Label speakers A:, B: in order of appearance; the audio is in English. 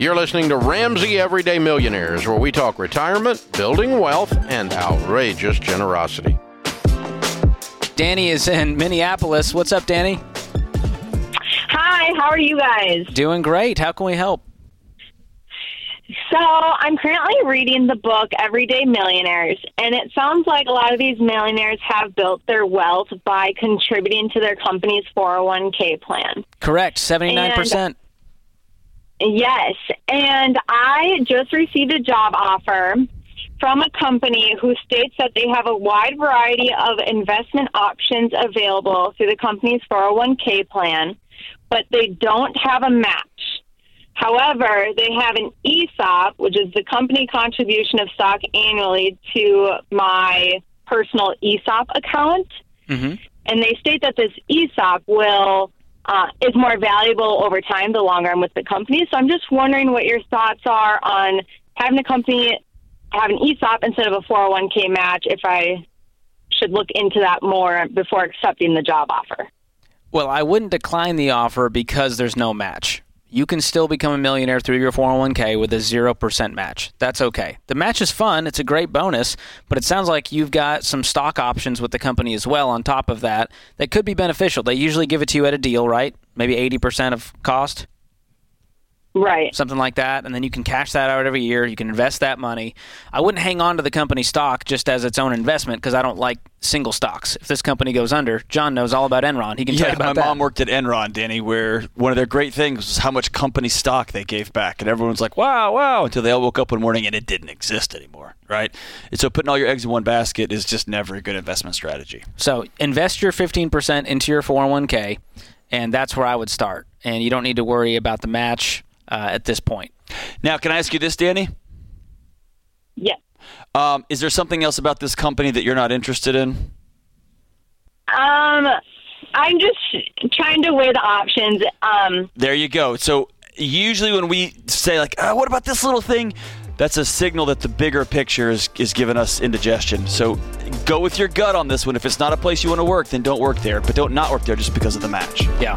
A: You're listening to Ramsey Everyday Millionaires, where we talk retirement, building wealth, and outrageous generosity.
B: Danny is in Minneapolis. What's up, Danny?
C: Hi, how are you guys?
B: Doing great. How can we help?
C: So, I'm currently reading the book Everyday Millionaires, and it sounds like a lot of these millionaires have built their wealth by contributing to their company's 401k plan.
B: Correct. 79%.
C: And- Yes, and I just received a job offer from a company who states that they have a wide variety of investment options available through the company's 401k plan, but they don't have a match. However, they have an ESOP, which is the company contribution of stock annually to my personal ESOP account.
B: hmm
C: And they state that this ESOP will uh, is more valuable over time the longer I'm with the company. So I'm just wondering what your thoughts are on having a company have an ESOP instead of a 401k match. If I should look into that more before accepting the job offer.
B: Well, I wouldn't decline the offer because there's no match. You can still become a millionaire through your 401k with a 0% match. That's okay. The match is fun, it's a great bonus, but it sounds like you've got some stock options with the company as well on top of that that could be beneficial. They usually give it to you at a deal, right? Maybe 80% of cost.
C: Right.
B: something like that, and then you can cash that out every year. You can invest that money. I wouldn't hang on to the company stock just as its own investment because I don't like single stocks. If this company goes under, John knows all about Enron. He can tell
D: Yeah,
B: you about
D: my
B: that.
D: mom worked at Enron, Danny, where one of their great things was how much company stock they gave back, and everyone's like, "Wow, wow!" Until they all woke up one morning and it didn't exist anymore, right? And so putting all your eggs in one basket is just never a good investment strategy.
B: So invest your 15% into your 401k, and that's where I would start. And you don't need to worry about the match uh, at this point.
D: Now, can I ask you this, Danny?
C: Yes.
D: Um, is there something else about this company that you're not interested in?
C: Um, I'm just trying to weigh the options. Um,
D: There you go. So usually when we say like, oh, "What about this little thing?" That's a signal that the bigger picture is, is giving us indigestion. So go with your gut on this one. If it's not a place you want to work, then don't work there. But don't not work there just because of the match.
B: Yeah.